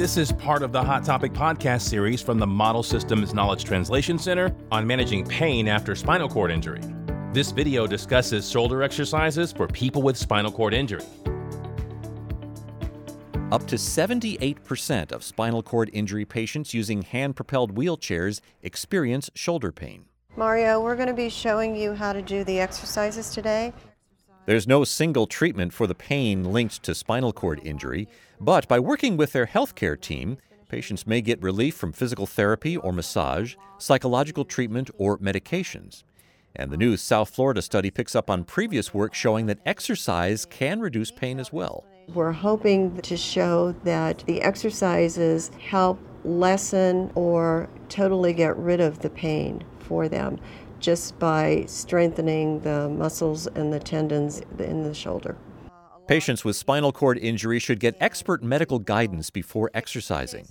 This is part of the Hot Topic podcast series from the Model Systems Knowledge Translation Center on managing pain after spinal cord injury. This video discusses shoulder exercises for people with spinal cord injury. Up to 78% of spinal cord injury patients using hand propelled wheelchairs experience shoulder pain. Mario, we're going to be showing you how to do the exercises today. There's no single treatment for the pain linked to spinal cord injury, but by working with their healthcare team, patients may get relief from physical therapy or massage, psychological treatment, or medications. And the new South Florida study picks up on previous work showing that exercise can reduce pain as well. We're hoping to show that the exercises help lessen or totally get rid of the pain for them just by strengthening the muscles and the tendons in the shoulder. Patients with spinal cord injury should get expert medical guidance before exercising.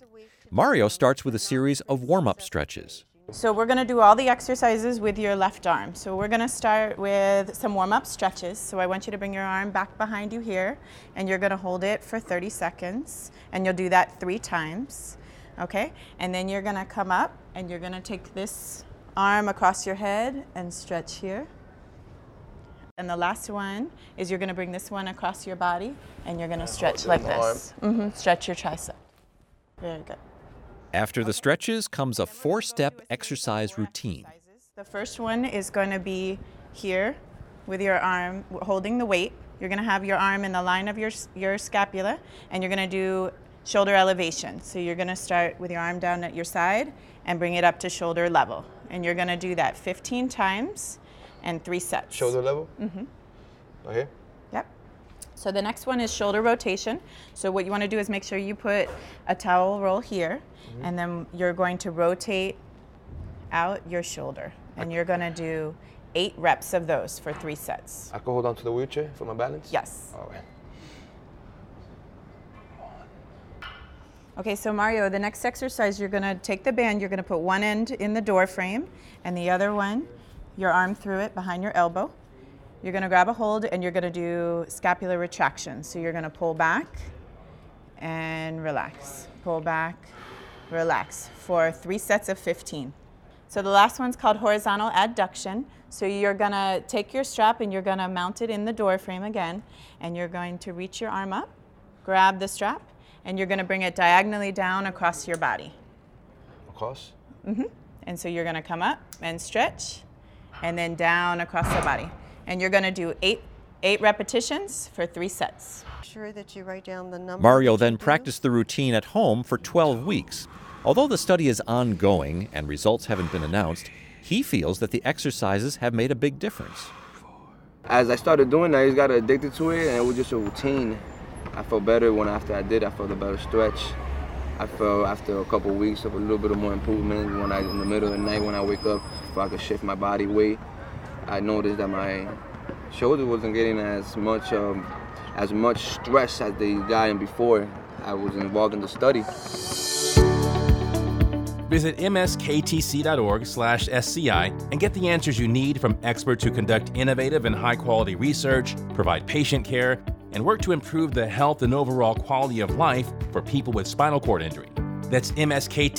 Mario starts with a series of warm up stretches. So we're going to do all the exercises with your left arm. So we're going to start with some warm-up stretches. So I want you to bring your arm back behind you here and you're going to hold it for 30 seconds and you'll do that 3 times. Okay? And then you're going to come up and you're going to take this arm across your head and stretch here. And the last one is you're going to bring this one across your body and you're going to stretch like this. Mm-hmm. Stretch your tricep. Very good. After the stretches comes a four step exercise routine. The first one is going to be here with your arm holding the weight. You're going to have your arm in the line of your, your scapula and you're going to do shoulder elevation. So you're going to start with your arm down at your side and bring it up to shoulder level. And you're going to do that 15 times and three sets. Shoulder level? Mm-hmm. Okay. Yep. So the next one is shoulder rotation. So what you want to do is make sure you put a towel roll here, mm-hmm. and then you're going to rotate out your shoulder, and you're going to do eight reps of those for three sets. I can hold on to the wheelchair for my balance. Yes. All right. Okay, so Mario, the next exercise, you're gonna take the band, you're gonna put one end in the door frame and the other one, your arm through it behind your elbow. You're gonna grab a hold and you're gonna do scapular retraction. So you're gonna pull back and relax. Pull back, relax for three sets of 15. So the last one's called horizontal adduction. So you're gonna take your strap and you're gonna mount it in the door frame again, and you're going to reach your arm up, grab the strap, and you're gonna bring it diagonally down across your body. Across? Mm-hmm. And so you're gonna come up and stretch, and then down across the body. And you're gonna do eight, eight repetitions for three sets. Make sure that you write down the number. Mario then practiced the routine at home for 12 weeks. Although the study is ongoing and results haven't been announced, he feels that the exercises have made a big difference. As I started doing that, I just got addicted to it, and it was just a routine. I felt better when after I did. I felt a better stretch. I felt after a couple of weeks of a little bit of more improvement when I in the middle of the night when I wake up, if I could shift my body weight, I noticed that my shoulder wasn't getting as much um, as much stress as they got in before I was involved in the study. Visit msktc.org/sci and get the answers you need from experts who conduct innovative and high-quality research, provide patient care, and work to improve the health and overall quality of life for people with spinal cord injury. That's msktc.org/sci.